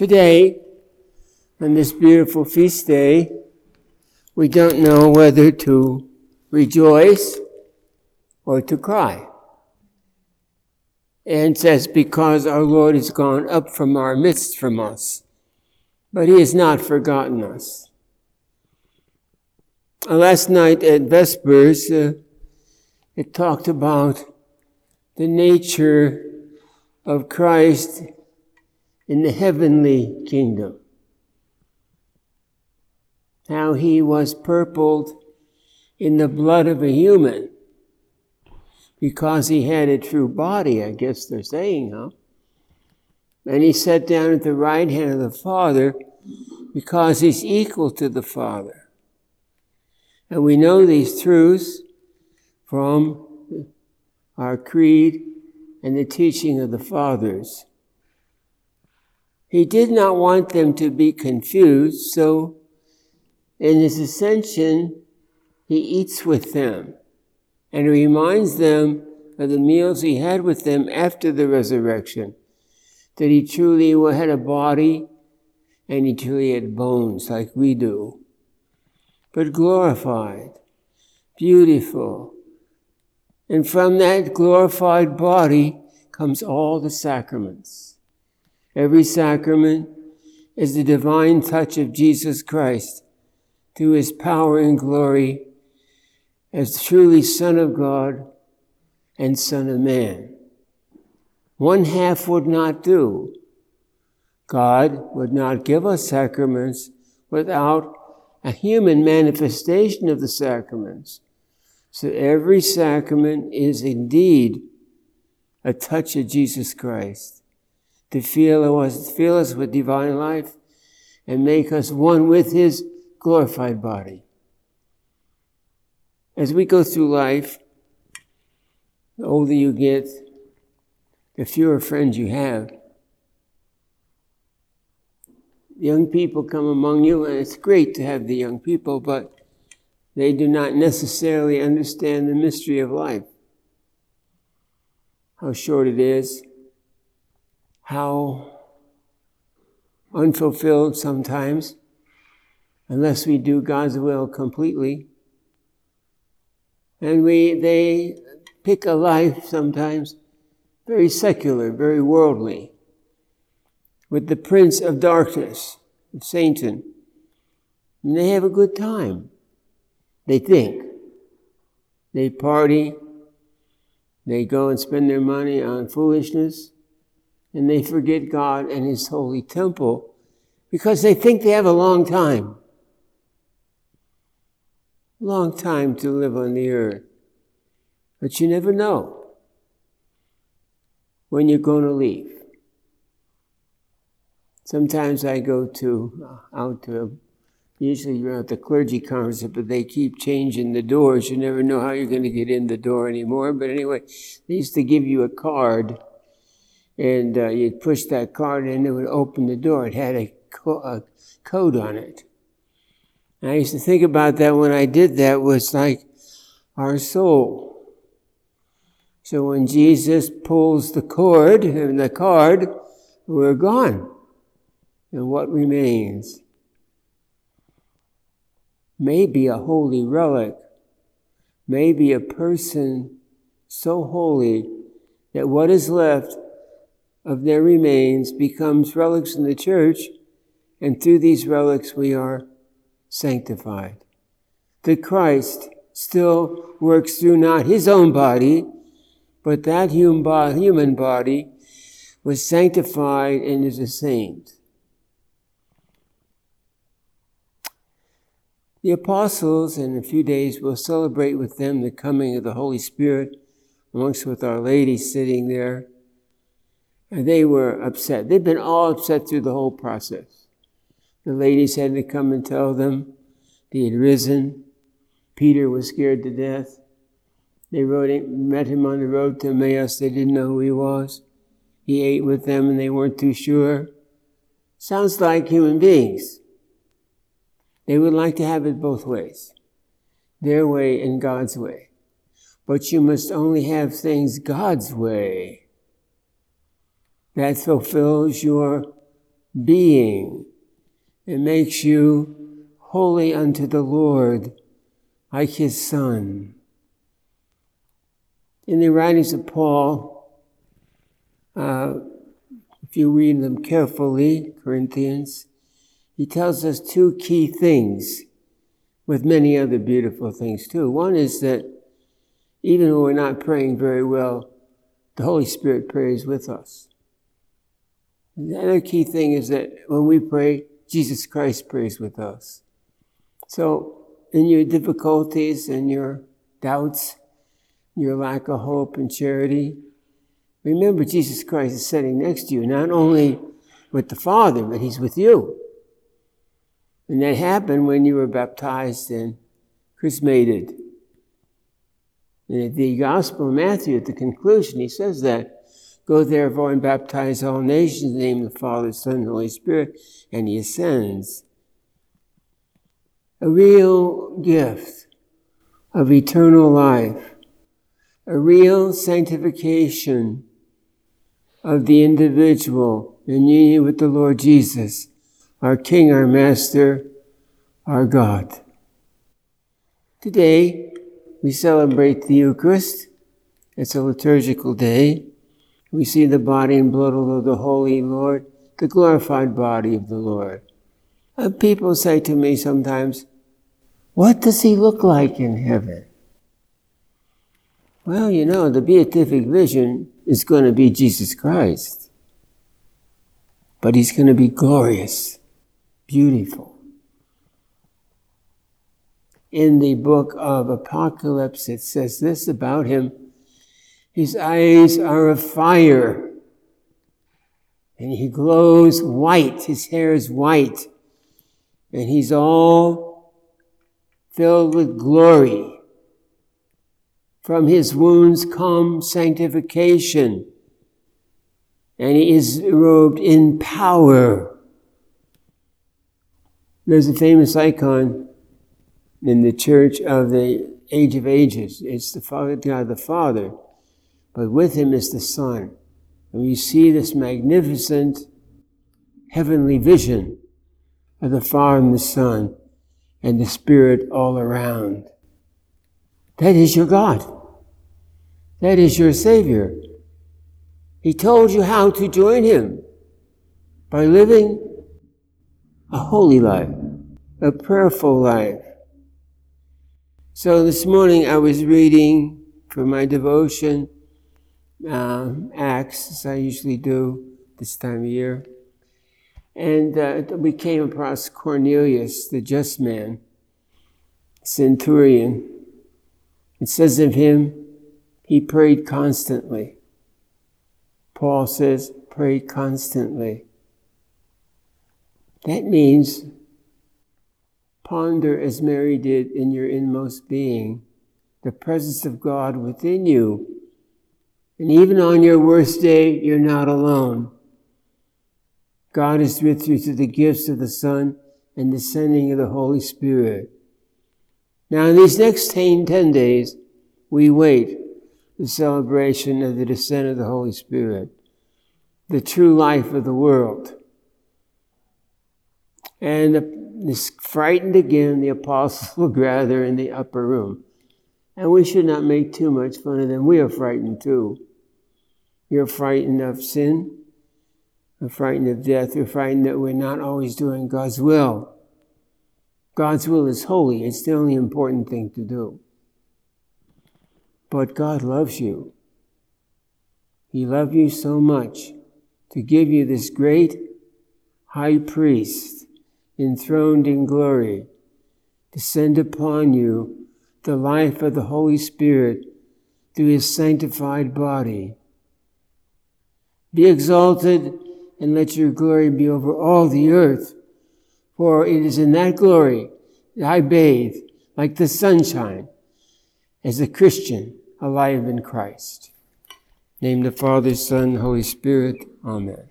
Today, on this beautiful feast day, we don't know whether to rejoice or to cry. And says, because our Lord is gone up from our midst from us, but he has not forgotten us. Uh, last night at Vespers, uh, it talked about the nature of Christ in the heavenly kingdom. How he was purpled in the blood of a human because he had a true body, I guess they're saying, huh? And he sat down at the right hand of the Father because he's equal to the Father. And we know these truths from our creed and the teaching of the fathers. He did not want them to be confused, so in his ascension, he eats with them and reminds them of the meals he had with them after the resurrection, that he truly had a body and he truly had bones like we do, but glorified, beautiful. And from that glorified body comes all the sacraments. Every sacrament is the divine touch of Jesus Christ through his power and glory as truly Son of God and Son of Man. One half would not do. God would not give us sacraments without a human manifestation of the sacraments. So every sacrament is indeed a touch of Jesus Christ to fill us, fill us with divine life and make us one with His glorified body. As we go through life, the older you get, the fewer friends you have. Young people come among you, and it's great to have the young people, but they do not necessarily understand the mystery of life. How short it is, how unfulfilled sometimes, unless we do God's will completely. And we, they pick a life sometimes very secular, very worldly, with the prince of darkness, Satan. And they have a good time. They think. They party. They go and spend their money on foolishness and they forget God and His holy temple because they think they have a long time. Long time to live on the earth. But you never know when you're going to leave. Sometimes I go to uh, out to usually you're at the clergy conference, but they keep changing the doors. You never know how you're going to get in the door anymore. But anyway, they used to give you a card and uh, you'd push that card in, it would open the door. It had a, co- a code on it. And I used to think about that when I did that was like our soul. So when Jesus pulls the cord and the card, we're gone. And what remains? Maybe a holy relic, maybe a person so holy that what is left of their remains becomes relics in the church, and through these relics we are sanctified. That Christ still works through not his own body, but that human body was sanctified and is a saint. The apostles, in a few days, will celebrate with them the coming of the Holy Spirit, amongst with Our Lady sitting there they were upset. They'd been all upset through the whole process. The ladies had to come and tell them he had risen. Peter was scared to death. They rode, met him on the road to Emmaus. They didn't know who he was. He ate with them and they weren't too sure. Sounds like human beings. They would like to have it both ways their way and God's way. But you must only have things God's way that fulfills your being. It makes you holy unto the Lord, like his Son. In the writings of Paul, uh, if you read them carefully, Corinthians, he tells us two key things, with many other beautiful things too. One is that even when we're not praying very well, the Holy Spirit prays with us. The other key thing is that when we pray, Jesus Christ prays with us. So, in your difficulties and your doubts, your lack of hope and charity, remember Jesus Christ is sitting next to you, not only with the Father, but He's with you. And that happened when you were baptized and chrismated. In the Gospel of Matthew, at the conclusion, he says that Go therefore and baptize all nations in the name of the Father, Son, and Holy Spirit, and he ascends. A real gift of eternal life, a real sanctification of the individual in union with the Lord Jesus, our King, our Master, our God. Today, we celebrate the Eucharist. It's a liturgical day. We see the body and blood of the Holy Lord, the glorified body of the Lord. And people say to me sometimes, What does he look like in heaven? Well, you know, the beatific vision is going to be Jesus Christ. But he's going to be glorious, beautiful. In the book of Apocalypse, it says this about him his eyes are of fire, and he glows white. His hair is white, and he's all filled with glory. From his wounds come sanctification, and he is robed in power. There's a famous icon in the church of the Ancient of Days. It's the Father, God the Father but with him is the Son. And we see this magnificent heavenly vision of the Father and the Son and the Spirit all around. That is your God. That is your Savior. He told you how to join Him by living a holy life, a prayerful life. So this morning I was reading for my devotion uh, Acts, as I usually do this time of year. And uh, we came across Cornelius, the just man, centurion. It says of him, he prayed constantly. Paul says, pray constantly. That means ponder as Mary did in your inmost being, the presence of God within you and even on your worst day, you're not alone. God is with you through the gifts of the Son and the sending of the Holy Spirit. Now, in these next 10, 10 days, we wait the celebration of the descent of the Holy Spirit, the true life of the world. And this frightened again, the apostles will gather in the upper room. And we should not make too much fun of them. We are frightened too. You're frightened of sin. You're frightened of death. You're frightened that we're not always doing God's will. God's will is holy. It's the only important thing to do. But God loves you. He loved you so much to give you this great high priest enthroned in glory to send upon you the life of the Holy Spirit through his sanctified body be exalted and let your glory be over all the earth. For it is in that glory that I bathe like the sunshine as a Christian alive in Christ. Name the Father, Son, Holy Spirit. Amen.